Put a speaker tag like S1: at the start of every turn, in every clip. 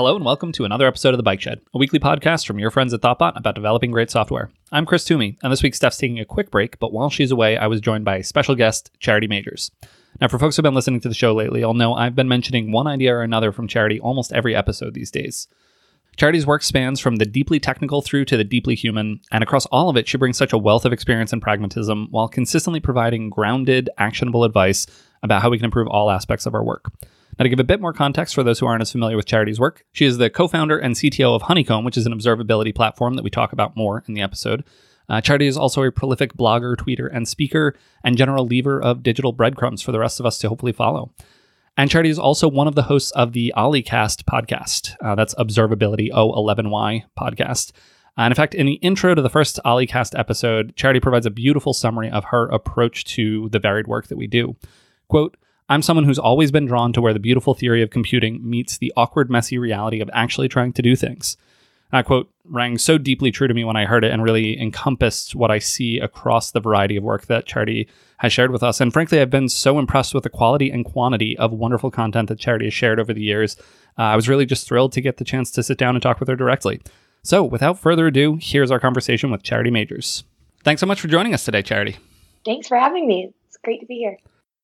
S1: Hello and welcome to another episode of The Bike Shed, a weekly podcast from your friends at Thoughtbot about developing great software. I'm Chris Toomey, and this week Steph's taking a quick break, but while she's away, I was joined by special guest, Charity Majors. Now, for folks who've been listening to the show lately, you'll know I've been mentioning one idea or another from Charity almost every episode these days. Charity's work spans from the deeply technical through to the deeply human, and across all of it, she brings such a wealth of experience and pragmatism while consistently providing grounded, actionable advice about how we can improve all aspects of our work. Now, to give a bit more context for those who aren't as familiar with Charity's work, she is the co founder and CTO of Honeycomb, which is an observability platform that we talk about more in the episode. Uh, Charity is also a prolific blogger, tweeter, and speaker, and general lever of digital breadcrumbs for the rest of us to hopefully follow. And Charity is also one of the hosts of the o11ycast podcast. Uh, that's Observability O11Y podcast. Uh, and in fact, in the intro to the first o11ycast episode, Charity provides a beautiful summary of her approach to the varied work that we do. Quote, I'm someone who's always been drawn to where the beautiful theory of computing meets the awkward, messy reality of actually trying to do things. That quote rang so deeply true to me when I heard it and really encompassed what I see across the variety of work that Charity has shared with us. And frankly, I've been so impressed with the quality and quantity of wonderful content that Charity has shared over the years. Uh, I was really just thrilled to get the chance to sit down and talk with her directly. So, without further ado, here's our conversation with Charity Majors. Thanks so much for joining us today, Charity.
S2: Thanks for having me. It's great to be here.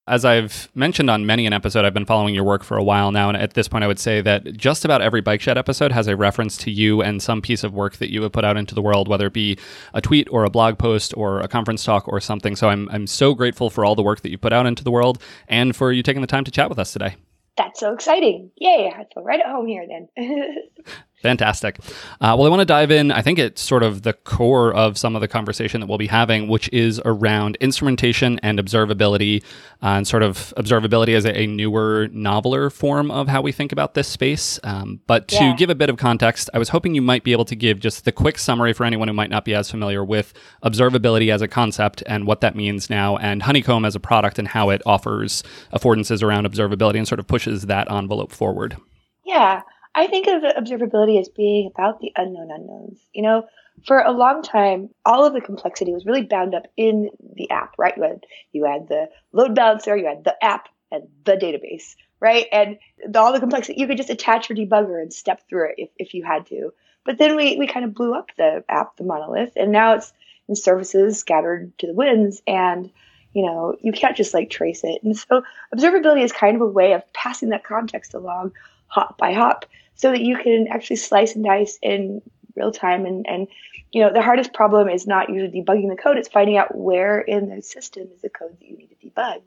S1: As I've mentioned on many an episode, I've been following your work for a while now, and at this point, I would say that just about every Bike Shed episode has a reference to you and some piece of work that you have put out into the world, whether it be a tweet or a blog post or a conference talk or something. So I'm I'm so grateful for all the work that you put out into the world and for you taking the time to chat with us today.
S2: That's so exciting! Yay! I feel right at home here then.
S1: Fantastic. Uh, well, I want to dive in. I think it's sort of the core of some of the conversation that we'll be having, which is around instrumentation and observability, uh, and sort of observability as a, a, newer, noveler form of how we think about this space. Um, but to yeah. give a bit of context, I was hoping you might be able to give just the quick summary for anyone who might not be as familiar with observability as a concept and what that means now, and Honeycomb as a product and how it offers affordances around observability and sort of pushes that envelope forward.
S2: Yeah. I think of observability as being about the unknown unknowns. You know, for a long time, all of the complexity was really bound up in the app, right? You had you had the load balancer, you had the app, and the database, right? And the, all the complexity, you could just attach your debugger and step through it if, if you had to. But then we, we kind of blew up the app, the monolith, and now it's in services scattered to the winds. And, you know, you can't just like trace it. And so observability is kind of a way of passing that context along hop by hop so that you can actually slice and dice in real time. And and you know the hardest problem is not usually debugging the code it's finding out where in the system is the code that you need to debug.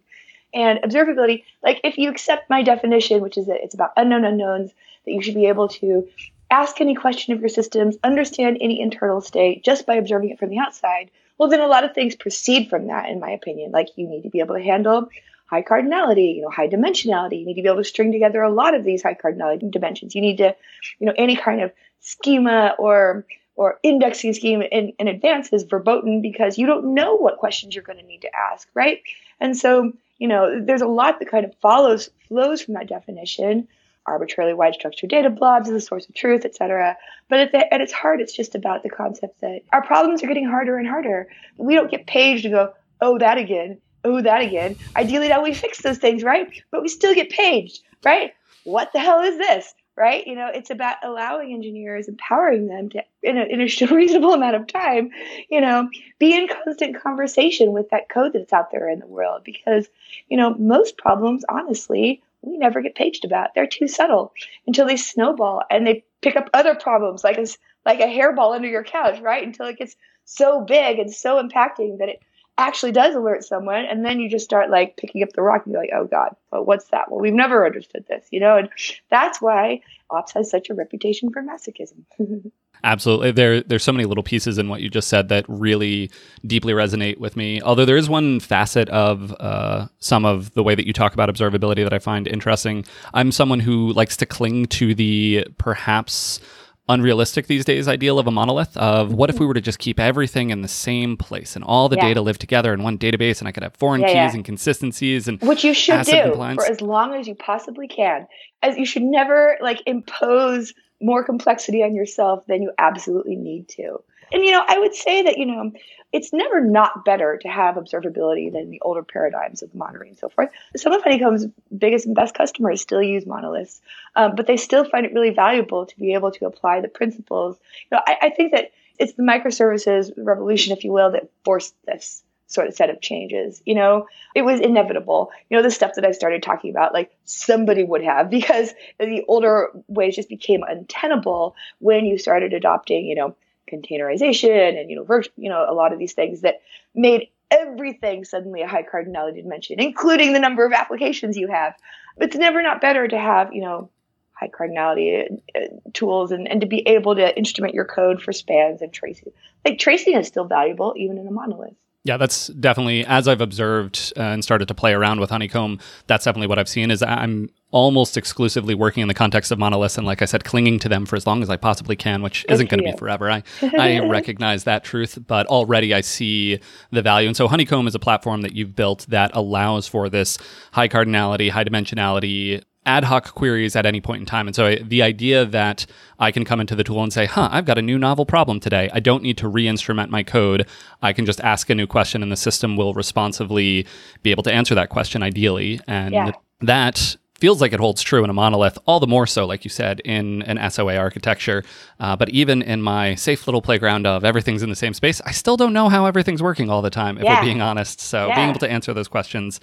S2: And observability like if you accept my definition which is that it's about unknown unknowns that you should be able to ask any question of your systems understand any internal state just by observing it from the outside well then a lot of things proceed from that in my opinion. Like you need to be able to handle high cardinality, you know, high dimensionality. You need to be able to string together a lot of these high cardinality dimensions. You need to, you know, any kind of schema or or indexing scheme in, in advance is verboten because you don't know what questions you're going to need to ask, right? And so, you know, there's a lot that kind of follows flows from that definition. Arbitrarily wide structured data blobs is the source of truth, etc. But at, the, at its heart, it's just about the concept that our problems are getting harder and harder. We don't get paged to go, oh, that again oh, that again. Ideally, now we fix those things, right? But we still get paged, right? What the hell is this? Right? You know, it's about allowing engineers, empowering them to, in a, in a reasonable amount of time, you know, be in constant conversation with that code that's out there in the world. Because, you know, most problems, honestly, we never get paged about. They're too subtle until they snowball and they pick up other problems like a, like a hairball under your couch, right? Until it gets so big and so impacting that it actually does alert someone and then you just start like picking up the rock and you're like oh god well what's that well we've never understood this you know and that's why ops has such a reputation for masochism
S1: Absolutely. There there's so many little pieces in what you just said that really deeply resonate with me. Although there is one facet of uh, some of the way that you talk about observability that I find interesting. I'm someone who likes to cling to the perhaps unrealistic these days ideal of a monolith of what if we mm-hmm. were to just keep everything in the same place and all the yeah. data live together in one database and I could have foreign yeah, keys yeah. and consistencies and
S2: which you should do compliance. for as long as you possibly can. As you should never like impose more complexity on yourself than you absolutely need to. And you know, I would say that you know, it's never not better to have observability than the older paradigms of monitoring and so forth. Some of Honeycomb's biggest and best customers still use monoliths, um, but they still find it really valuable to be able to apply the principles. You know, I, I think that it's the microservices revolution, if you will, that forced this sort of set of changes. You know, it was inevitable. You know, the stuff that I started talking about, like somebody would have, because the older ways just became untenable when you started adopting, you know, containerization and you know, vir- you know, a lot of these things that made everything suddenly a high cardinality dimension, including the number of applications you have. It's never not better to have, you know, high cardinality uh, tools and, and to be able to instrument your code for spans and tracing. Like tracing is still valuable even in a monolith.
S1: Yeah, that's definitely as I've observed uh, and started to play around with Honeycomb. That's definitely what I've seen. Is I'm almost exclusively working in the context of monoliths, and like I said, clinging to them for as long as I possibly can, which isn't going to be forever. I I recognize that truth, but already I see the value. And so Honeycomb is a platform that you've built that allows for this high cardinality, high dimensionality ad hoc queries at any point in time. And so the idea that I can come into the tool and say, huh, I've got a new novel problem today. I don't need to re instrument my code. I can just ask a new question and the system will responsively be able to answer that question ideally. And yeah. that feels like it holds true in a monolith, all the more so, like you said, in an SOA architecture. Uh, but even in my safe little playground of everything's in the same space, I still don't know how everything's working all the time, if yeah. we're being honest. So yeah. being able to answer those questions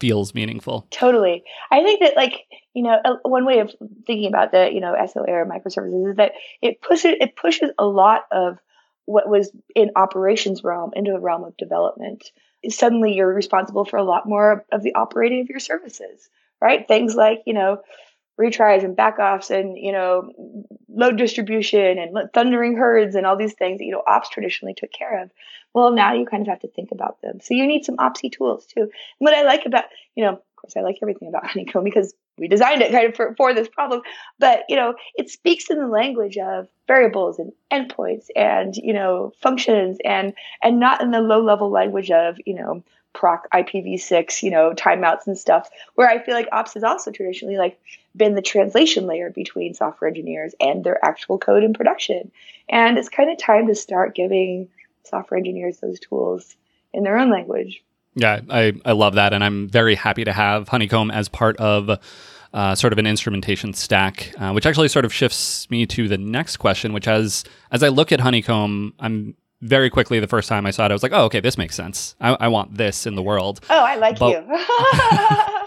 S1: feels meaningful.
S2: Totally. I think that like, you know, one way of thinking about the, you know, SOA or microservices is that it pushes it pushes a lot of what was in operations realm into the realm of development. Suddenly you're responsible for a lot more of the operating of your services, right? Things like, you know, retries and backoffs and, you know, load distribution and thundering herds and all these things that, you know, ops traditionally took care of. Well, now you kind of have to think about them. So you need some opsy tools too. And what I like about, you know, of course, I like everything about Honeycomb because we designed it kind of for, for this problem. But, you know, it speaks in the language of variables and endpoints and, you know, functions and, and not in the low level language of, you know, proc IPv6, you know, timeouts and stuff, where I feel like ops has also traditionally like been the translation layer between software engineers and their actual code in production. And it's kind of time to start giving software engineers those tools in their own language.
S1: Yeah, I, I love that. And I'm very happy to have Honeycomb as part of uh, sort of an instrumentation stack, uh, which actually sort of shifts me to the next question, which as as I look at Honeycomb, I'm very quickly the first time I saw it, I was like, oh, okay, this makes sense. I, I want this in the world.
S2: Oh, I like but, you.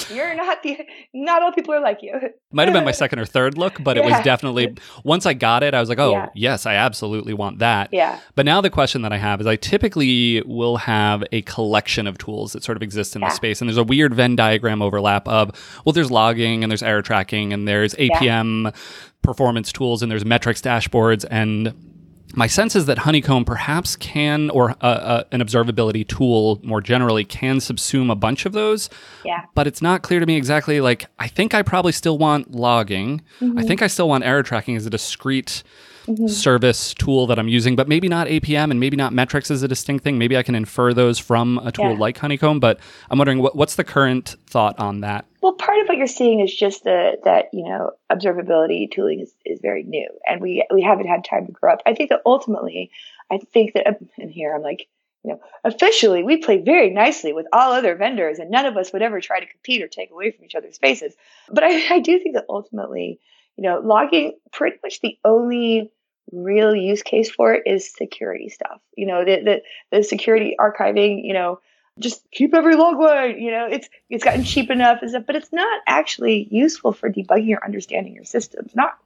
S2: You're not the not all people are like you.
S1: Might have been my second or third look, but yeah. it was definitely once I got it, I was like, oh yeah. yes, I absolutely want that.
S2: Yeah.
S1: But now the question that I have is I typically will have a collection of tools that sort of exist in yeah. the space. And there's a weird Venn diagram overlap of well, there's logging and there's error tracking and there's APM performance tools and there's metrics dashboards and my sense is that Honeycomb perhaps can, or uh, uh, an observability tool more generally, can subsume a bunch of those.
S2: Yeah.
S1: But it's not clear to me exactly. Like, I think I probably still want logging. Mm-hmm. I think I still want error tracking as a discrete mm-hmm. service tool that I'm using, but maybe not APM and maybe not metrics as a distinct thing. Maybe I can infer those from a tool yeah. like Honeycomb. But I'm wondering what, what's the current thought on that?
S2: Well, part of what you're seeing is just the, that you know observability tooling is, is very new, and we we haven't had time to grow up. I think that ultimately, I think that and here I'm like you know, officially we play very nicely with all other vendors and none of us would ever try to compete or take away from each other's spaces. But I, I do think that ultimately you know, logging pretty much the only real use case for it is security stuff. You know, the the, the security archiving, you know, just keep every log line, you know, it's it's gotten cheap enough and stuff, but it's not actually useful for debugging or understanding your systems. Not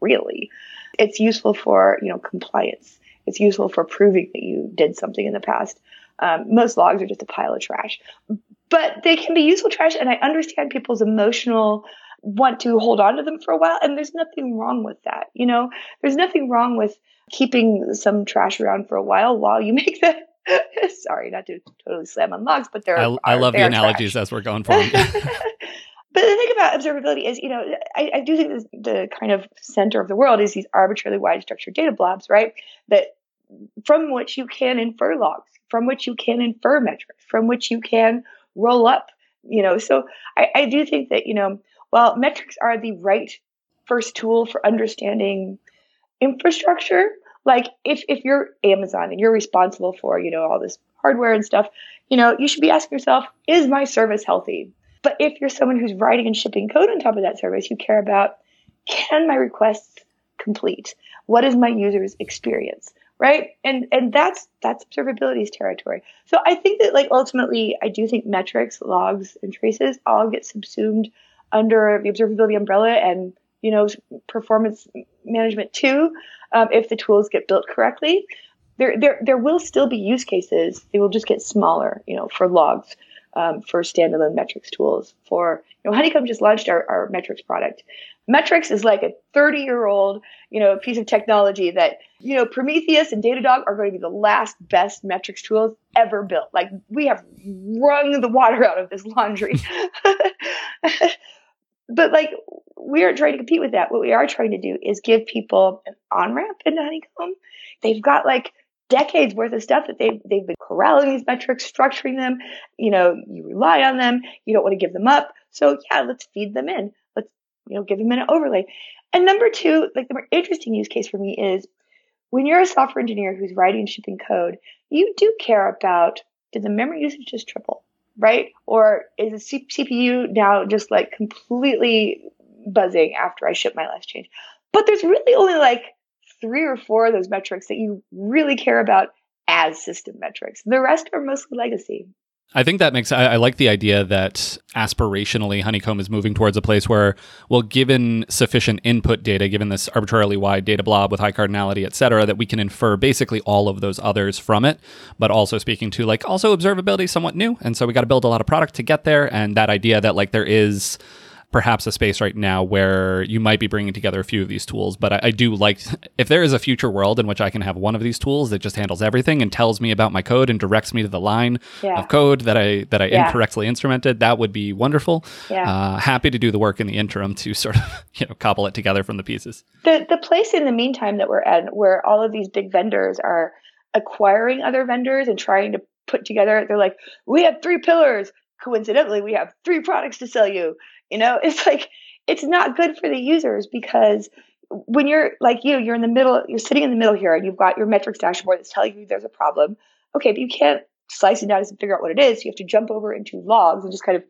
S2: really. It's useful for, you know, compliance. It's useful for proving that you did something in the past. Um, most logs are just a pile of trash, but they can be useful trash. And I understand people's emotional want to hold on to them for a while. And there's nothing wrong with that. You know, there's nothing wrong with keeping some trash around for a while while you make the. Sorry, not to totally slam on logs, but there.
S1: I,
S2: are,
S1: I love the analogies trash. as we're going for them.
S2: but the thing about observability is, you know, I, I do think the kind of center of the world is these arbitrarily wide structured data blobs, right? That from which you can infer logs, from which you can infer metrics, from which you can roll up, you know. So I, I do think that, you know, while metrics are the right first tool for understanding infrastructure, Like if, if you're Amazon and you're responsible for, you know, all this hardware and stuff, you know, you should be asking yourself, is my service healthy? But if you're someone who's writing and shipping code on top of that service, you care about, can my requests complete? What is my user's experience? Right. And, and that's, that's observability's territory. So I think that like ultimately, I do think metrics, logs, and traces all get subsumed under the observability umbrella and, you know, performance management too, um, if the tools get built correctly. There, there, there will still be use cases. They will just get smaller, you know, for logs, um, for standalone metrics tools. For you know, Honeycomb just launched our, our metrics product. Metrics is like a 30 year old, you know, piece of technology that, you know, Prometheus and Datadog are going to be the last best metrics tools ever built. Like we have wrung the water out of this laundry. but like we aren't trying to compete with that. What we are trying to do is give people an on ramp into Honeycomb. They've got like decades worth of stuff that they've, they've been corralling these metrics, structuring them. You know, you rely on them. You don't want to give them up. So yeah, let's feed them in. Let's, you know, give them an overlay. And number two, like the more interesting use case for me is when you're a software engineer who's writing and shipping code, you do care about did the memory usage just triple, right? Or is the CPU now just like completely buzzing after I ship my last change? But there's really only like three or four of those metrics that you really care about as system metrics. The rest are mostly legacy.
S1: I think that makes I, I, like the idea that aspirationally Honeycomb is moving towards a place where, well, given sufficient input data, given this arbitrarily wide data blob with high cardinality, et cetera, that we can infer basically all of those others from it. But also speaking to like also observability somewhat new, and so we got to build a lot of product to get there. And that idea that like there is perhaps a space right now where you might be bringing together a few of these tools. But I, I, do like if there is a future world in which I can have one of these tools that just handles everything and tells me about my code and directs me to the line yeah. of code that I that I yeah. incorrectly instrumented, that would be wonderful. Yeah. Uh, happy to do the work in the interim to sort of you know cobble it together from the pieces.
S2: The the place in the meantime that we're at, where all of these big vendors are acquiring other vendors and trying to put together, they're like, we have three pillars coincidentally we have three products to sell you you know it's like it's not good for the users because when you're like you you're in the middle you're sitting in the middle here and you've got your metrics dashboard that's telling you there's a problem. Okay but you can't slice it down and figure out what it is. You have to jump over into logs and just kind of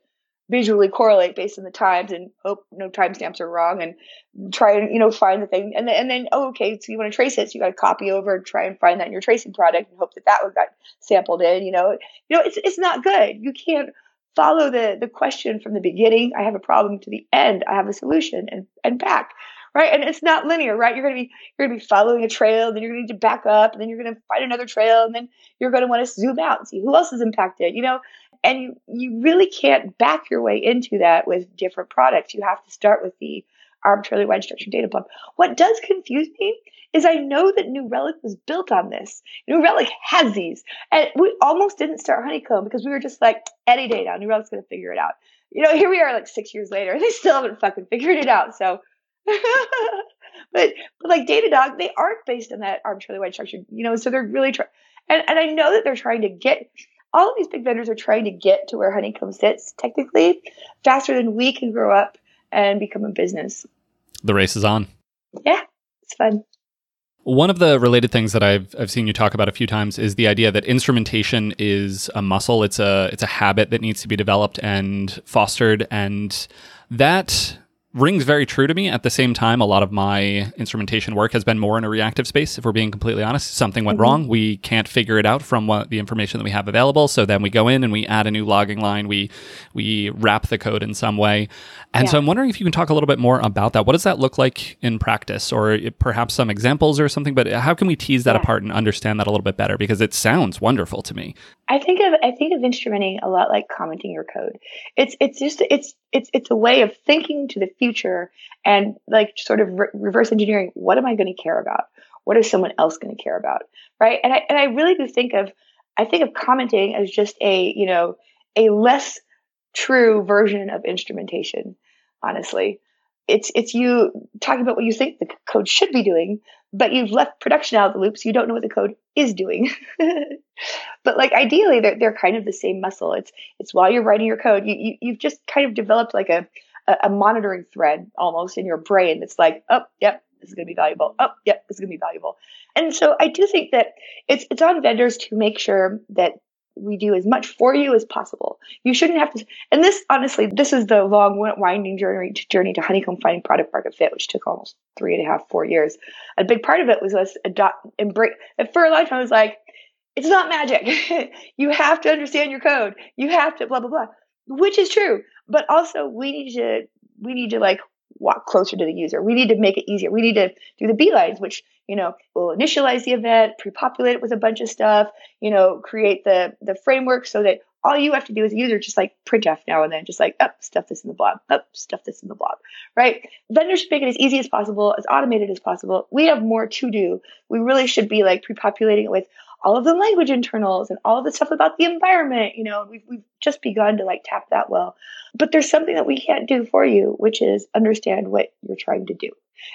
S2: visually correlate based on the times and hope no timestamps are wrong and try and you know find the thing. And then and then oh okay so you want to trace it so you got to copy over and try and find that in your tracing product and hope that that one got sampled in you know? You know it's it's not good. You can't follow the the question from the beginning. I have a problem to the end. I have a solution and and back right? And it's not linear right? You're going to be you're going to be following a trail then you're going to need to back up and then you're going to find another trail and then you're going to want to zoom out and see who else is impacted you know? And you you really can't back your way into that with different products. You have to start with the arbitrarily wide structured data blob what does confuse me is I know that New Relic was built on this. New Relic has these. And we almost didn't start Honeycomb because we were just like, any day now, New Relic's going to figure it out. You know, here we are like six years later. and They still haven't fucking figured it out. So, but, but like Datadog, they aren't based on that arbitrarily wide structure, you know, so they're really trying. And, and I know that they're trying to get, all of these big vendors are trying to get to where Honeycomb sits technically faster than we can grow up and become a business.
S1: The race is on.
S2: Yeah, it's fun.
S1: One of the related things that I've I've seen you talk about a few times is the idea that instrumentation is a muscle. It's a it's a habit that needs to be developed and fostered, and that rings very true to me. At the same time, a lot of my instrumentation work has been more in a reactive space. If we're being completely honest, something went mm-hmm. wrong. We can't figure it out from what the information that we have available. So then we go in and we add a new logging line. We we wrap the code in some way. And yeah. so I'm wondering if you can talk a little bit more about that. What does that look like in practice, or perhaps some examples or something? But how can we tease that yeah. apart and understand that a little bit better? Because it sounds wonderful to me.
S2: I think of I think of instrumenting a lot like commenting your code. It's it's just it's it's it's a way of thinking to the future and like sort of re- reverse engineering. What am I going to care about? What is someone else going to care about? Right? And I and I really do think of I think of commenting as just a you know a less true version of instrumentation. Honestly, it's it's you talking about what you think the code should be doing, but you've left production out of the loop, so you don't know what the code is doing. but like ideally, they're they're kind of the same muscle. It's it's while you're writing your code, you, you you've just kind of developed like a a monitoring thread almost in your brain that's like, oh, yep, this is going to be valuable. Oh, yep, this is going to be valuable. And so I do think that it's it's on vendors to make sure that we do as much for you as possible. You shouldn't have to. And this, honestly, this is the long, winding journey to, journey to honeycomb finding product market fit, which took almost three and a half, four years. A big part of it was us adopt, embrace. For a long time, I was like, it's not magic. you have to understand your code. You have to blah blah blah, which is true. But also, we need to we need to like walk closer to the user. We need to make it easier. We need to do the beelines, which, you know, will initialize the event, pre-populate it with a bunch of stuff, you know, create the the framework so that all you have to do as a user just like printf now and then, just like, up, oh, stuff this in the blog, up, oh, stuff this in the blog, right? Vendors should make it as easy as possible, as automated as possible. We have more to do. We really should be like pre-populating it with all of the language internals and all the stuff about the environment. You know, we've, we've just begun to like tap that well. But there's something that we can't do for you, which is understand what you're trying to do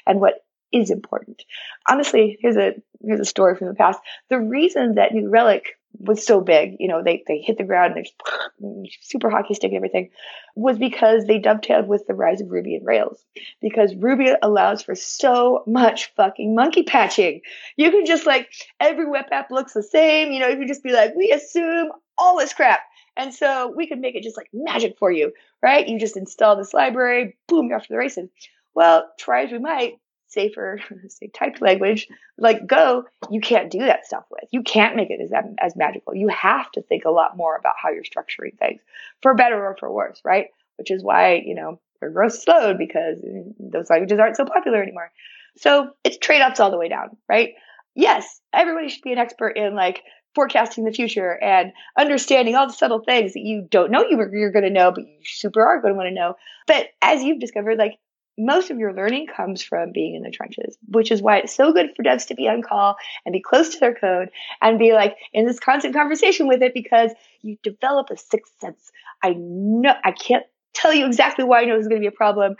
S2: and what is important. Honestly, here's a here's a story from the past. The reason that New Relic was so big, you know, they, they hit the ground, they're super hockey stick and everything, was because they dovetailed with the rise of Ruby and Rails. Because Ruby allows for so much fucking monkey patching. You can just like, every web app looks the same, you know, you can just be like, we assume all this crap. And so we could make it just like magic for you, right? You just install this library, boom, you're off to the races. Well, try as we might, safer, say typed language like Go, you can't do that stuff with. You can't make it as as magical. You have to think a lot more about how you're structuring things, for better or for worse, right? Which is why you know their growth slowed because eh, those languages aren't so popular anymore. So it's trade offs all the way down, right? Yes, everybody should be an expert in like forecasting the future and understanding all the subtle things that you don't know you were, you're going to know, but you super are going to want to know. But as you've discovered, like most of your learning comes from being in the trenches, which is why it's so good for devs to be on call and be close to their code and be like in this constant conversation with it because you develop a sixth sense. I know, I can't tell you exactly why I know this is going to be a problem,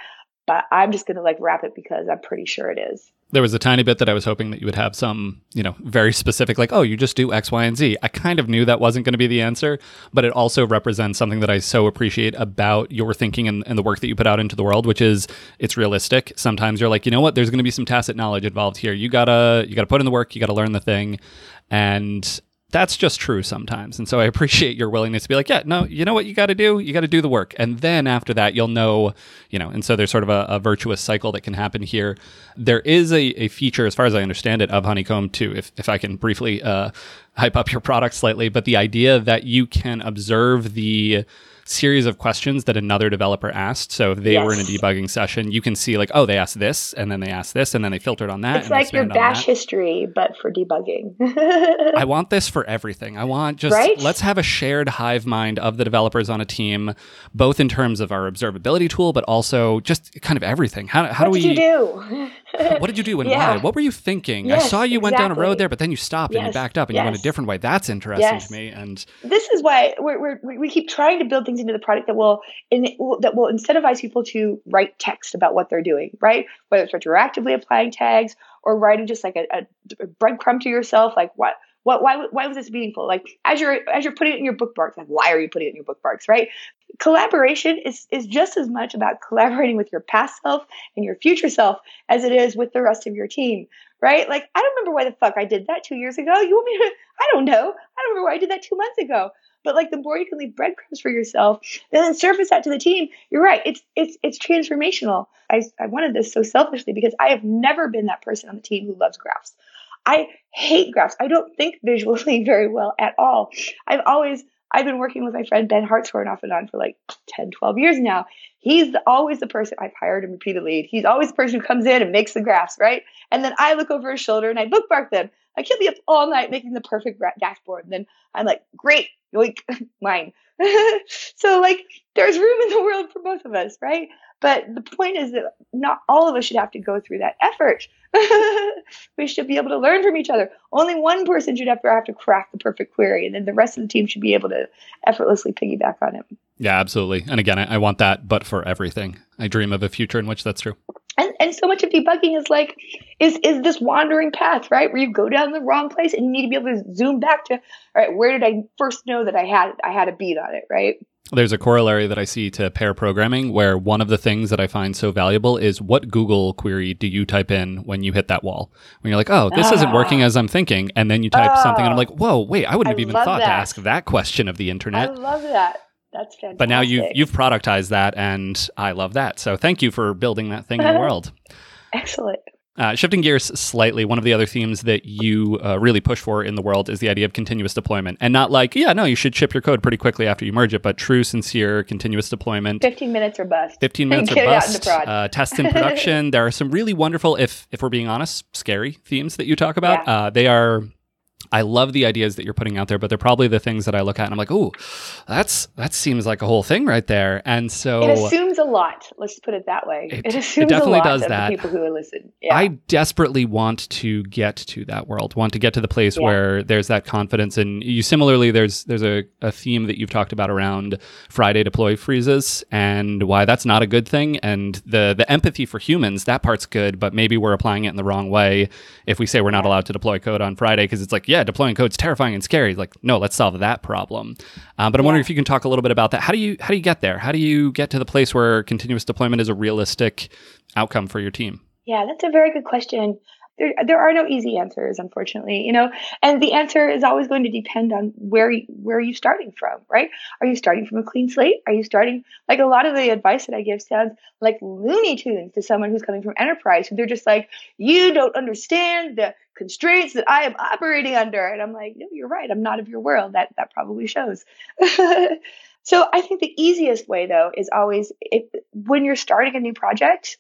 S2: but I'm just going to like wrap it because I'm pretty sure it is
S1: there was a tiny bit that I was hoping that you would have some, you know, very specific, like, oh, you just do X, Y, and Z. I kind of knew that wasn't going to be the answer, but it also represents something that I so appreciate about your thinking and, and, the work that you put out into the world, which is it's realistic. Sometimes you're like, you know what, there's going to be some tacit knowledge involved here. You gotta, you gotta put in the work, you gotta learn the thing, and that's just true sometimes. And so I appreciate your willingness to be like, yeah, no, you know what you got to do? You got to do the work. And then after that, you'll know, you know, and so there's sort of a, a virtuous cycle that can happen here. There is a, a, feature, as far as I understand it, of Honeycomb too, if, if I can briefly uh, hype up your product slightly, but the idea that you can observe the series of questions that another developer asked. So if they yes. were in a debugging session, you can see like, oh, they asked this, and then they asked this, and then they filtered on that.
S2: It's like your bash history, but for debugging.
S1: I want this for everything. I want just right? let's have a shared hive mind of the developers on a team, both in terms of our observability tool, but also just kind of everything. How, how
S2: what
S1: do we
S2: do?
S1: What did you do and yeah. why? What were you thinking? Yes, I saw you went down a road there, but then you stopped yes, and you backed up and yes. you went a different way. That's interesting to me. And
S2: this is why we're, we're, we keep trying to build things into the product that will in, that will incentivize people to write text about what they're doing, right? Whether it's retroactively applying tags or writing just like a, a breadcrumb to yourself, like what what why why was this meaningful? Like as you're as you're putting it in your bookmarks, like why are you putting it in your bookmarks, right? Collaboration is is just as much about collaborating with your past self and your future self as it is with the rest of your team, right? Like I don't remember why the fuck I did that two years ago. You want me to? I don't know. I don't remember why I did that two months ago. But like the more you can leave breadcrumbs for yourself, and then surface that to the team, you're right. It's it's it's transformational. I I wanted this so selfishly because I have never been that person on the team who loves graphs. I hate graphs. I don't think visually very well at all. I've always I've been working with my friend Ben Hartshorne off and on for like 10, 12 years now. He's always the person I've hired him repeatedly. He's always the person who comes in and makes the graphs, right? And then I look over his shoulder and I bookmark them. I can't be up all night making the perfect dashboard. And then I'm like, great, yoink, mine. so like there's room in the world for both of us, right? But the point is that not all of us should have to go through that effort. we should be able to learn from each other. Only one person should ever have to craft the perfect query, and then the rest of the team should be able to effortlessly piggyback on it.
S1: Yeah, absolutely. And again, I, I want that, but for everything. I dream of a future in which that's true.
S2: And, so much of debugging is like is is this wandering path, right? Where you go down the wrong place and you need to be able to zoom back to all right, where did I first know that I had I had a beat on it, right?
S1: There's a corollary that I see to pair programming where one of the things that I find so valuable is what Google query do you type in when you hit that wall? When you're like, oh, this isn't working ah. as I'm thinking. And then you type something and I'm oh. like, whoa, wait, I wouldn't
S2: I
S1: have even thought to ask that question of the internet.
S2: I love that. That's fantastic.
S1: But now you've you've productized that and I love that. So thank you for building that thing in the world.
S2: excellent.
S1: Uh, shifting gears slightly, one of the other themes that you uh, really push for in the world is the idea of continuous deployment. And not like, yeah, no, you should ship your code pretty quickly after you merge it, but true, sincere, continuous deployment.
S2: 15 minutes or bust.
S1: 15 minutes or
S2: Get it out into
S1: bust. Uh, test in production. there are some really wonderful, if if we're being honest, scary themes that you talk about. Uh, they are. I love the ideas that you're putting out there, but they're probably the things that I look at and I'm like, oh, that's that seems like a whole thing right there. And so
S2: It assumes a lot. Let's put it that way.
S1: It-
S2: It,
S1: it
S2: assumes
S1: definitely
S2: a lot
S1: does
S2: of
S1: that.
S2: people who listen. Yeah.
S1: I desperately want to get to that world. Want to get to the place
S2: Yeah.
S1: where there's that confidence. And you similarly, there's there's a, a theme that you've talked about around Friday deploy freezes and why that's not a good thing. And the the empathy for humans, that part's good, but maybe we're applying it in the wrong way if we say we're not allowed to deploy code on Friday because it's like, yeah, deploying code's terrifying and scary. Like, no, let's solve that problem. Um, but I'm wondering if you can talk a little bit about that. How do you how do you get there? How do you get to the place where continuous deployment is a realistic outcome for your team?
S2: Yeah, that's a very good question. There, there are no easy answers, unfortunately, you know, and the answer is always going to depend on where you, where are you starting from, right? Are you starting from a clean slate? Are you starting like a lot of the advice that I give sounds like Looney Tunes to someone who's coming from enterprise, they're just like, you don't understand the constraints that I am operating under, and I'm like, no, you're right, I'm not of your world. That that probably shows. so I think the easiest way though is always if, when you're starting a new project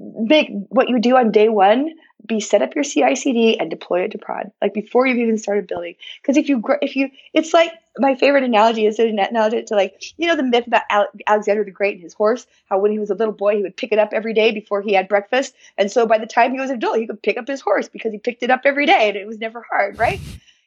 S2: make what you do on day one be set up your CI/CD and deploy it to prod, like before you've even started building. Because if you if you, it's like my favorite analogy is an analogy to like you know the myth about Alexander the Great and his horse. How when he was a little boy he would pick it up every day before he had breakfast, and so by the time he was an adult he could pick up his horse because he picked it up every day and it was never hard, right?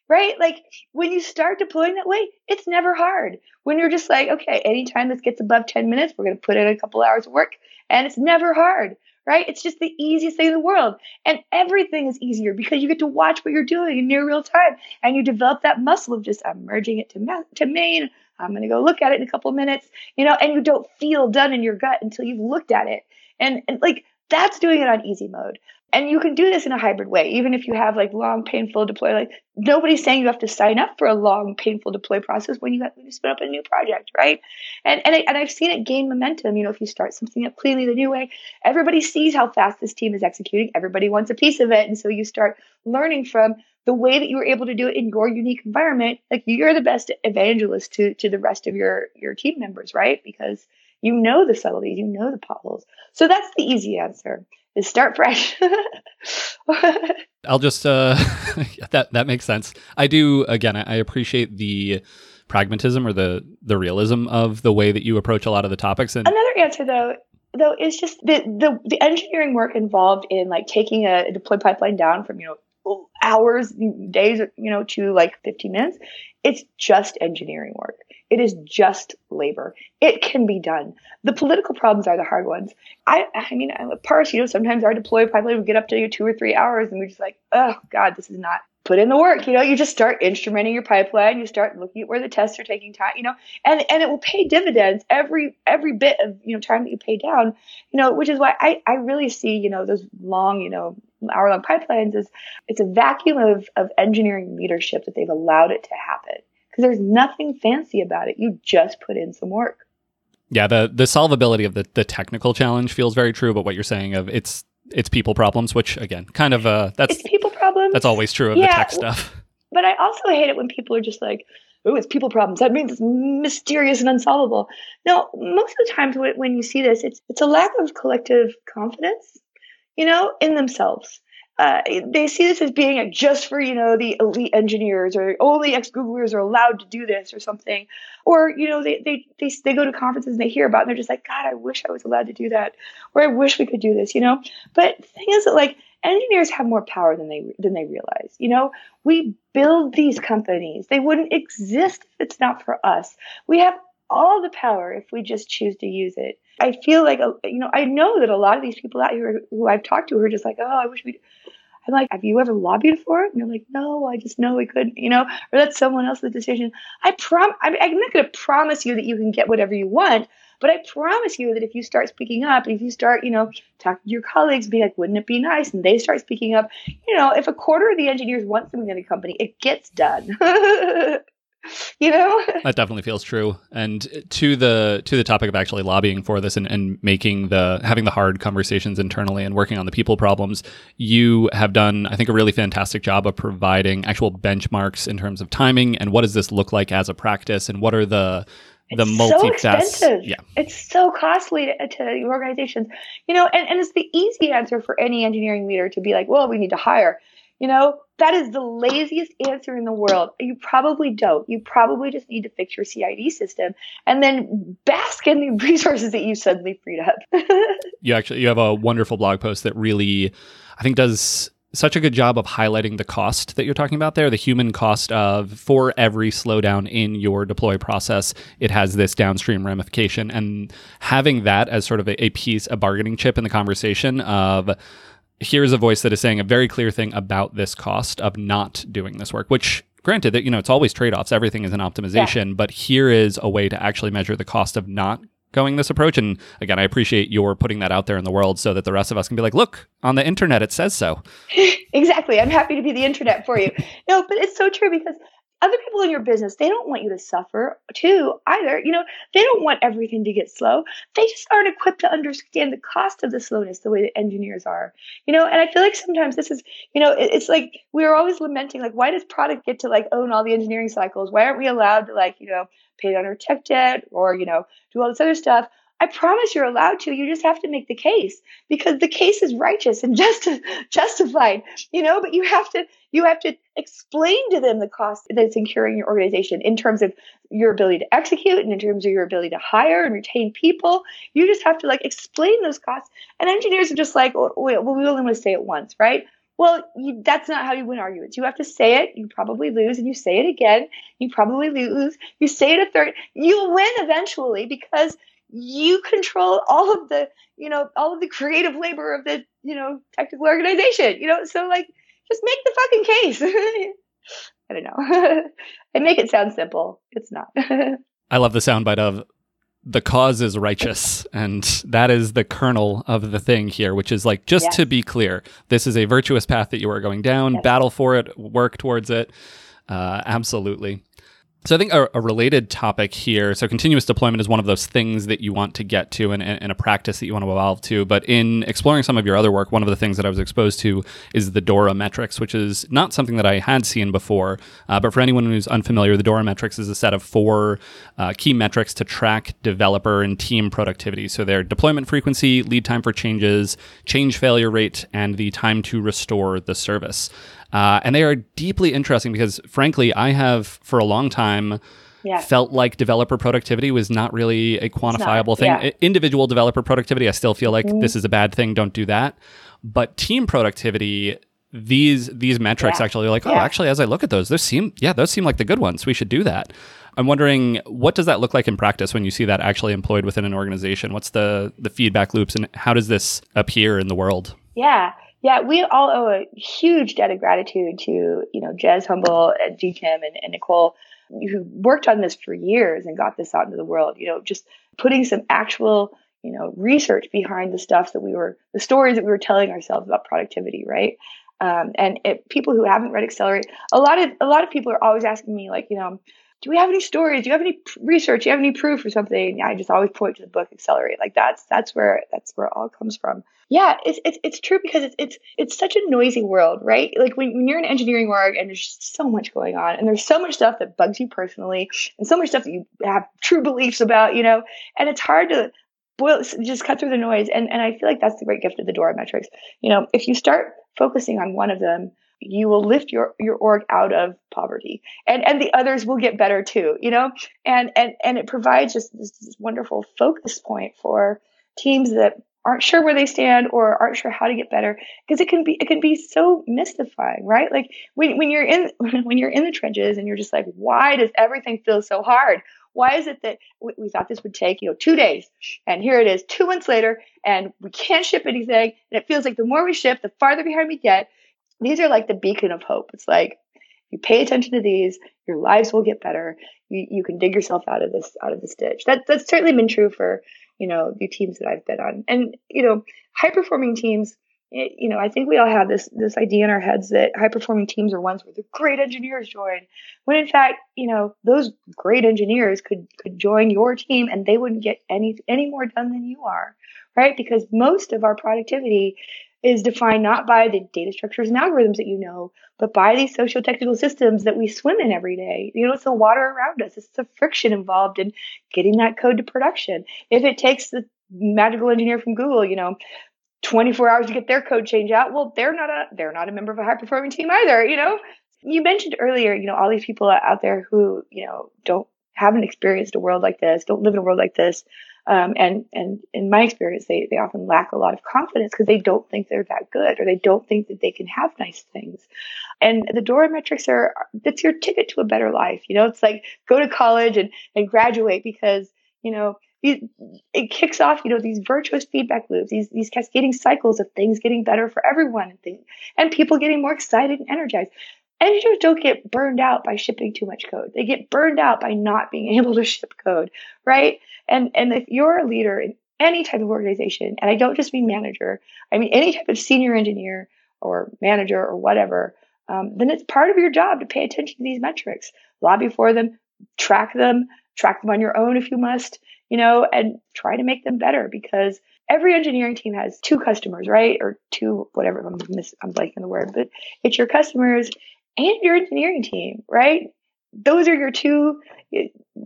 S2: Right? Like when you start deploying that way, it's never hard. When you're just like, okay, anytime this gets above 10 minutes, we're going to put in a couple hours of work, and it's never hard right? It's just the easiest thing in the world. And everything is easier because you get to watch what you're doing in near real time and you develop that muscle of just, I'm merging it to, ma- to main. I'm going to go look at it in a couple minutes, you know, and you don't feel done in your gut until you've looked at it. And, and like, that's doing it on easy mode. And you can do this in a hybrid way, even if you have like long, painful deploy. Like nobody's saying you have to sign up for a long, painful deploy process when you have you spin up a new project, right? And and I, and I've seen it gain momentum. You know, if you start something up cleanly the new way, everybody sees how fast this team is executing. Everybody wants a piece of it, and so you start learning from the way that you were able to do it in your unique environment. Like you're the best evangelist to to the rest of your your team members, right? Because you know the subtleties, you know the potholes. So that's the easy answer: is start fresh.
S1: I'll just uh, that that makes sense. I do again. I appreciate the pragmatism or the the realism of the way that you approach a lot of the topics. And
S2: Another answer though though is just the, the the engineering work involved in like taking a deploy pipeline down from you know hours days you know to like 15 minutes it's just engineering work it is just labor. It can be done. The political problems are the hard ones. I i mean i parse you know sometimes our deploy pipeline would get up to you two or three hours and we're just like oh god this is not put in the work you know you just start instrumenting your pipeline you start looking at where the tests are taking time you know and and it will pay dividends every every bit of you know time that you pay down you know which is why i i really see you know those long you know hour long pipelines is it's a vacuum of of engineering leadership that they've allowed it to happen because there's nothing fancy about it you just put in some work
S1: yeah, the the solvability of the the technical challenge feels very true. But what you're saying of it's it's people problems, which again, kind of uh, that's
S2: it's people problems
S1: that's always true of the tech stuff.
S2: but I also hate it when people are just like, oh, it's people problems. That means it's mysterious and unsolvable. No, most of the times when, when you see this, it's it's a lack of collective confidence, you know, in themselves. Uh, they see this as being like just for you know the elite engineers or only ex Googlers are allowed to do this or something, or you know they, they they they go to conferences and they hear about it and they're just like God I wish I was allowed to do that or I wish we could do this you know. But the thing is that like engineers have more power than they than they realize. You know, we build these companies. They wouldn't exist if it's not for us. We have all the power if we just choose to use it. I feel like, uh, you know, I know that a lot of these people out here who I've talked to are just like, oh, I wish we. I'm like, have you ever lobbied for it? And you're like, no, I just know we couldn't, you know, or that's someone else's decision. I prom, I'm, I'm not going to promise you that you can get whatever you want, but I promise you that if you start speaking up, if you start, you know, talking to your colleagues, be like, wouldn't it be nice? And they start speaking up, you know, if a quarter of the engineers want something in a company, it gets done. you know
S1: that definitely feels true and to the to the topic of actually lobbying for this and, and making the having the hard conversations internally and working on the people problems you have done i think a really fantastic job of providing actual benchmarks in terms of timing and what does this look like as a practice and what are the the
S2: multi so expensive. Yeah. It's so costly to, to organizations. You know, and, and it's the easy answer for any engineering leader to be like, well, we need to hire. You know, that is the laziest answer in the world. You probably don't. You probably just need to fix your CID system and then bask in the resources that you suddenly freed up.
S1: you actually you have a wonderful blog post that really I think does such a good job of highlighting the cost that you're talking about there, the human cost of for every slowdown in your deploy process, it has this downstream ramification. And having that as sort of a, a piece, a bargaining chip in the conversation of here's a voice that is saying a very clear thing about this cost of not doing this work, which granted that you know it's always trade-offs everything is an optimization yeah. but here is a way to actually measure the cost of not going this approach. And again, I appreciate your putting that out there in the world so that the rest of us can be like, look, on the internet, it says so.
S2: exactly. I'm happy to be the internet for you. no, but it's so true because other people in your business, they don't want you to suffer too either. You know, they don't want everything to get slow. They just aren't equipped to understand the cost of the slowness the way that engineers are. You know, and I feel like sometimes this is, you know, it's like we're always lamenting, like, why does product get to like own all the engineering cycles? Why aren't we allowed to like, you know, pay down our tech debt or, you know, do all this other stuff? I promise you're allowed to. You just have to make the case because the case is righteous and just justified, you know. But you have to you have to explain to them the cost that's incurring your organization in terms of your ability to execute and in terms of your ability to hire and retain people. You just have to like explain those costs. And engineers are just like, well, we only want to say it once, right? Well, you, that's not how you win arguments. You have to say it. You probably lose, and you say it again. You probably lose. You say it a third. You'll win eventually because you control all of the, you know, all of the creative labor of the, you know, technical organization. You know, so like, just make the fucking case. I don't know. I make it sound simple. It's not.
S1: I love the soundbite of the cause is righteous and that is the kernel of the thing here which is like just yes. to be clear this is a virtuous path that you are going down yes. battle for it work towards it uh, absolutely so I think a, a, related topic here. So continuous deployment is one of those things that you want to get to and, and, a practice that you want to evolve to. But in exploring some of your other work, one of the things that I was exposed to is the DORA metrics, which is not something that I had seen before. Uh, but for anyone who's unfamiliar, the DORA metrics is a set of four uh, key metrics to track developer and team productivity. So their deployment frequency, lead time for changes, change failure rate, and the time to restore the service. Uh, and they are deeply interesting because, frankly, I have for a long time yeah. felt like developer productivity was not really a quantifiable not, thing. Yeah. Individual developer productivity, I still feel like mm-hmm. this is a bad thing. Don't do that. But team productivity, these these metrics yeah. actually are like, oh, actually, as I look at those, those seem yeah, those seem like the good ones. We should do that. I'm wondering what does that look like in practice when you see that actually employed within an organization? What's the the feedback loops and how does this appear in the world?
S2: Yeah. Yeah, we all owe a huge debt of gratitude to, you know, Jez Humble and Gene Kim and, and Nicole, who worked on this for years and got this out into the world, you know, just putting some actual, you know, research behind the stuff that we were, the stories that we were telling ourselves about productivity, right? Um, and it, people who haven't read Accelerate, a lot of a lot of people are always asking me, like, you know, do we have any stories? Do you have any research? Do you have any proof or something? I just always point to the book Accelerate. Like that's that's where that's where it all comes from. Yeah, it's it's it's true because it's it's it's such a noisy world, right? Like when, when you're in engineering org and there's so much going on and there's so much stuff that bugs you personally and so much stuff that you have true beliefs about, you know, and it's hard to boil just cut through the noise. And and I feel like that's the great gift of the Dora metrics. You know, if you start focusing on one of them you will lift your your org out of poverty and and the others will get better too you know and and and it provides just this, this wonderful focus point for teams that aren't sure where they stand or aren't sure how to get better because it can be it can be so mystifying right like when, when you're in when you're in the trenches and you're just like why does everything feel so hard Why is it that we, we thought this would take, you know, two days and here it is two months later and we can't ship anything. And it feels like the more we ship, the farther behind we get. These are like the beacon of hope. It's like, you pay attention to these, your lives will get better. You, you can dig yourself out of this, out of this ditch. That, that's certainly been true for, you know, the teams that I've been on. And, you know, high performing teams, you know, I think we all have this this idea in our heads that high performing teams are ones where the great engineers join. When in fact, you know, those great engineers could could join your team and they wouldn't get any any more done than you are, right? Because most of our productivity is defined not by the data structures and algorithms that you know, but by these socio-technical systems that we swim in every day. You know, it's the water around us. It's the friction involved in getting that code to production. If it takes the magical engineer from Google, you know, 24 hours to get their code change out. Well, they're not a they're not a member of a high performing team either, you know. You mentioned earlier, you know, all these people out there who, you know, don't haven't experienced a world like this, don't live in a world like this. Um, and and in my experience, they they often lack a lot of confidence because they don't think they're that good, or they don't think that they can have nice things. And the Dora metrics are that's your ticket to a better life. You know, it's like go to college and and graduate because you know it kicks off, you know, these virtuous feedback loops, these these cascading cycles of things getting better for everyone and things, and people getting more excited and energized. Engineers don't get burned out by shipping too much code. They get burned out by not being able to ship code, right? And and if you're a leader in any type of organization, and I don't just mean manager, I mean any type of senior engineer or manager or whatever, um, then it's part of your job to pay attention to these metrics, lobby for them, track them, track them on your own if you must, you know, and try to make them better because every engineering team has two customers, right? Or two, whatever, I'm, mis- I'm blanking the word, but it's your customers and your engineering team, right? Those are your two,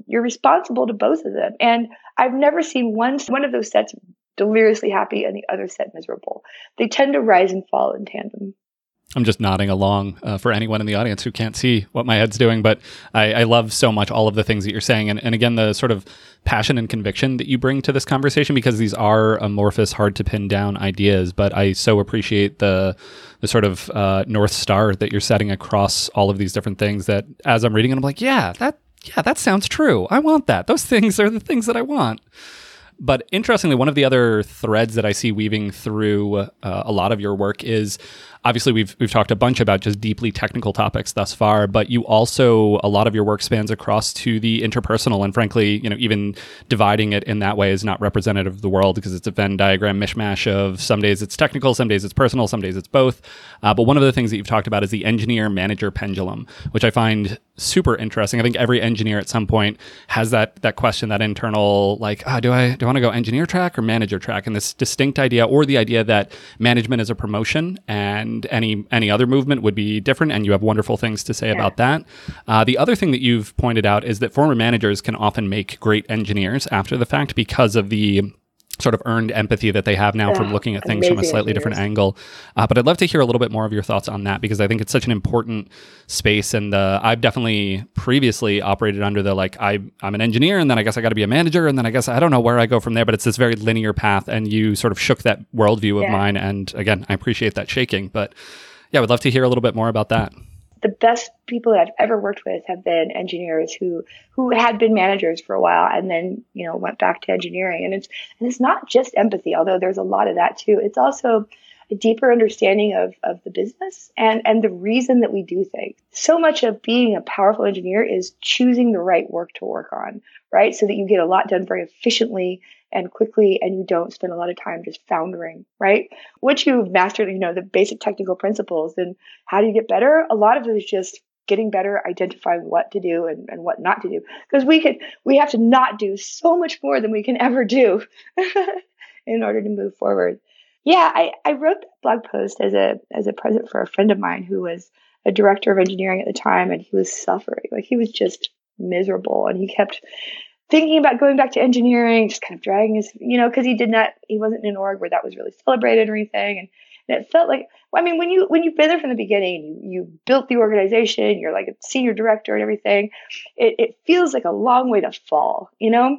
S2: you're responsible to both of them. And I've never seen one, one of those sets deliriously happy and the other set miserable. They tend to rise and fall in tandem.
S1: I'm just nodding along uh, for anyone in the audience who can't see what my head's doing, but I, I, love so much all of the things that you're saying, and, and again the sort of passion and conviction that you bring to this conversation because these are amorphous, hard to pin down ideas. But I so appreciate the the sort of uh, north star that you're setting across all of these different things. That as I'm reading it, I'm like, yeah, that yeah, that sounds true. I want that. Those things are the things that I want. But interestingly, one of the other threads that I see weaving through uh, a lot of your work is obviously we've we've talked a bunch about just deeply technical topics thus far, but you also a lot of your work spans across to the interpersonal and frankly, you know, even dividing it in that way is not representative of the world because it's a Venn diagram mishmash of some days it's technical, some days it's personal, some days it's both. Uh, but one of the things that you've talked about is the engineer manager pendulum, which I find super interesting. I think every engineer at some point has that that question, that internal like, ah, do I do I want to go engineer track or manager track? And this distinct idea or the idea that management is a promotion and and any any other movement would be different. And you have wonderful things to say yeah. about that. Uh, the other thing that you've pointed out is that former managers can often make great engineers after the fact because of the sort of earned empathy that they have now yeah, from looking at things from a slightly different angle. Uh, but I'd love to hear a little bit more of your thoughts on that because I think it's such an important space. And uh, I've definitely previously operated under the like, I, I'm an engineer and then I guess I got to be a manager. And then I guess I don't know where I go from there, but it's this very linear path. And you sort of shook that worldview of yeah. mine. And again, I appreciate that shaking. But yeah, I would love to hear a little bit more about that
S2: the best people that I've ever worked with have been engineers who who had been managers for a while and then you know went back to engineering. And it's and it's not just empathy although there's a lot of that too. It's also a deeper understanding of of the business and and the reason that we do things. So much of being a powerful engineer is choosing the right work to work on right? So that you get a lot done very efficiently and quickly and you don't spend a lot of time just foundering, right? Once you've mastered, you know, the basic technical principles, then how do you get better? A lot of it is just getting better, identifying what to do and, and what not to do. Because we could we have to not do so much more than we can ever do in order to move forward. Yeah, I, I wrote that blog post as a as a present for a friend of mine who was a director of engineering at the time and he was suffering. Like he was just miserable and he kept thinking about going back to engineering, just kind of dragging his, you know, because he did not, he wasn't in an org where that was really celebrated or anything. And, and it felt like, well, I mean, when you, when you've been there from the beginning, you, you built the organization, you're like a senior director and everything, it, it feels like a long way to fall, you know?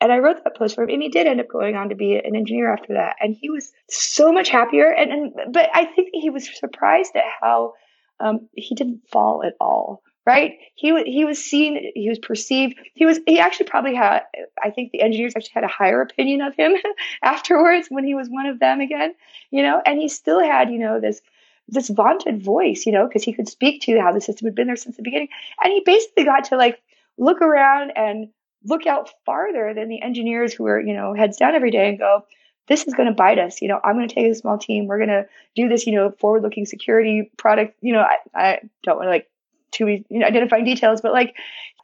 S2: And I wrote that post for him, and he did end up going on to be an engineer after that. And he was so much happier. And, and but I think he was surprised at how um, he didn't fall at all right? He he was seen, he was perceived. He was he actually probably had. I think the engineers actually had a higher opinion of him afterwards when he was one of them again, you know. And he still had, you know, this this vaunted voice, you know, because he could speak to how the system had been there since the beginning, and he basically got to like look around and look out farther than the engineers who were, you know, heads down every day and go, this is going to bite us. You know, I'm going to take a small team. We're going to do this, you know, forward looking security product. You know, I, I don't want to like to be you know, identifying details, but like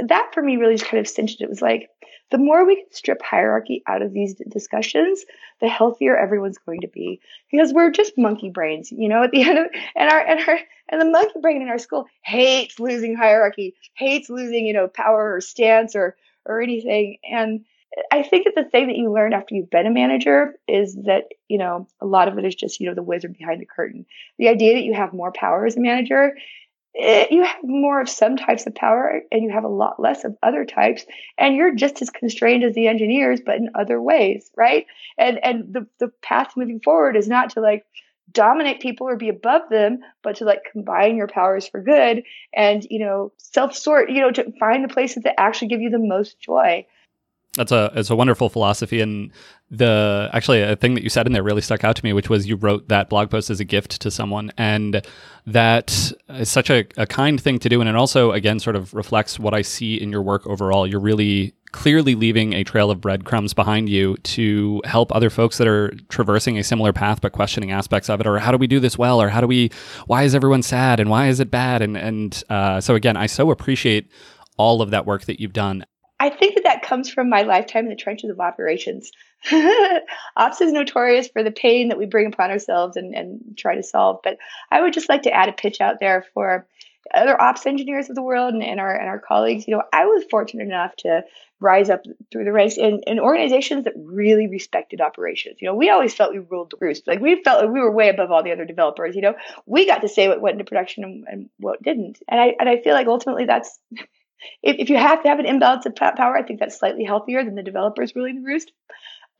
S2: that for me really just kind of cinched it. It was like the more we can strip hierarchy out of these discussions, the healthier everyone's going to be because we're just monkey brains, you know, at the end of and our and our and the monkey brain in our school hates losing hierarchy, hates losing, you know, power or stance or or anything. And I think that the thing that you learn after you've been a manager is that, you know, a lot of it is just, you know, the wizard behind the curtain. The idea that you have more power as a manager, eh, you have more of some types of power and you have a lot less of other types. And you're just as constrained as the engineers, but in other ways, right? And and the, the path moving forward is not to like dominate people or be above them, but to like combine your powers for good and, you know, self sort, you know, to find the places that actually give you the most joy.
S1: That's a it's a wonderful philosophy, and the actually a thing that you said in there really stuck out to me, which was you wrote that blog post as a gift to someone, and that is such a, a kind thing to do, and it also again sort of reflects what I see in your work overall. You're really clearly leaving a trail of breadcrumbs behind you to help other folks that are traversing a similar path but questioning aspects of it or how do we do this well or how do we why is everyone sad and why is it bad and and uh, so again i so appreciate all of that work that you've done
S2: I think that that comes from my lifetime in the trenches of operations. Ops is notorious for the pain that we bring upon ourselves and, and try to solve. But I would just like to add a pitch out there for other ops engineers of the world and, and our and our colleagues. You know, I was fortunate enough to rise up through the ranks in, in organizations that really respected operations. You know, we always felt we ruled the roost. Like we felt like we were way above all the other developers. You know, we got to say what went into production and, and what didn't. And I and I feel like ultimately that's if, if you have to have an imbalance of power, I think that's slightly healthier than the developers ruling the roost.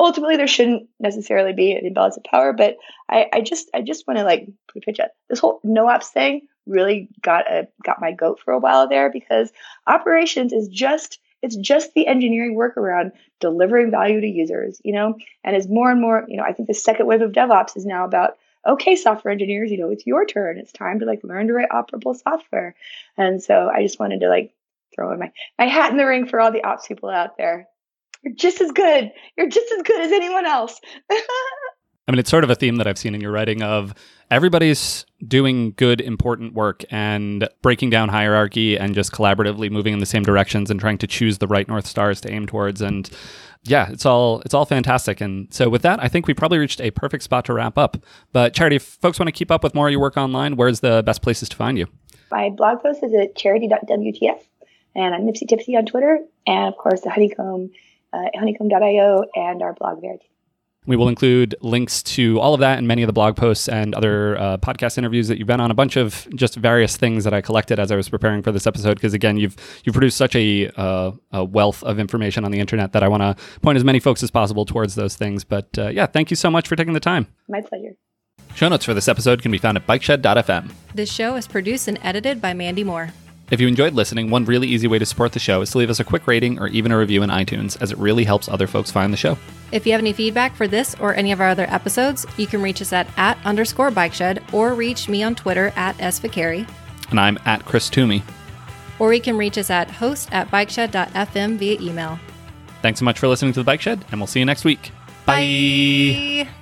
S2: Ultimately, there shouldn't necessarily be an imbalance of power, but I, I just I just want to like put a pitch at this whole no ops thing really got a got my goat for a while there because operations is just it's just the engineering work around delivering value to users, you know, and as more and more, you know, I think the second wave of DevOps is now about okay, software engineers, you know, it's your turn. It's time to like learn to write operable software. And so I just wanted to like throwing my, my hat in the ring for all the ops people out there. You're just as good. You're just as good as anyone else.
S1: I mean, it's sort of a theme that I've seen in your writing of everybody's doing good, important work and breaking down hierarchy and just collaboratively moving in the same directions and trying to choose the right north stars to aim towards. And yeah, it's all it's all fantastic. And so with that, I think we probably reached a perfect spot to wrap up. But Charity, if folks want to keep up with more of your work online, where's the best places to find you?
S2: My blog post is at charity.wtf and I'm mipsytipsy on Twitter, and of course the Honeycomb, uh, honeycomb.io, and our blog there.
S1: We will include links to all of that and many of the blog posts and other uh, podcast interviews that you've been on. A bunch of just various things that I collected as I was preparing for this episode. Because again, you've you've produced such a, uh, a, wealth of information on the internet that I want to point as many folks as possible towards those things. But uh, yeah, thank you so much for taking the time.
S2: My pleasure.
S1: Show notes for this episode can be found at bikeshed.fm.
S3: This show is produced and edited by Mandy Moore.
S1: If you enjoyed listening, one really easy way to support the show is to leave us a quick rating or even a review in iTunes, as it really helps other folks find the show.
S3: If you have any feedback for this or any of our other episodes, you can reach us at at underscore bike shed or reach me on Twitter at SViccari.
S1: And I'm at Chris Toomey.
S3: Or you can reach us at host at bikeshed.fm via email.
S1: Thanks so much for listening to The Bike Shed, and we'll see you next week. Bye. Bye.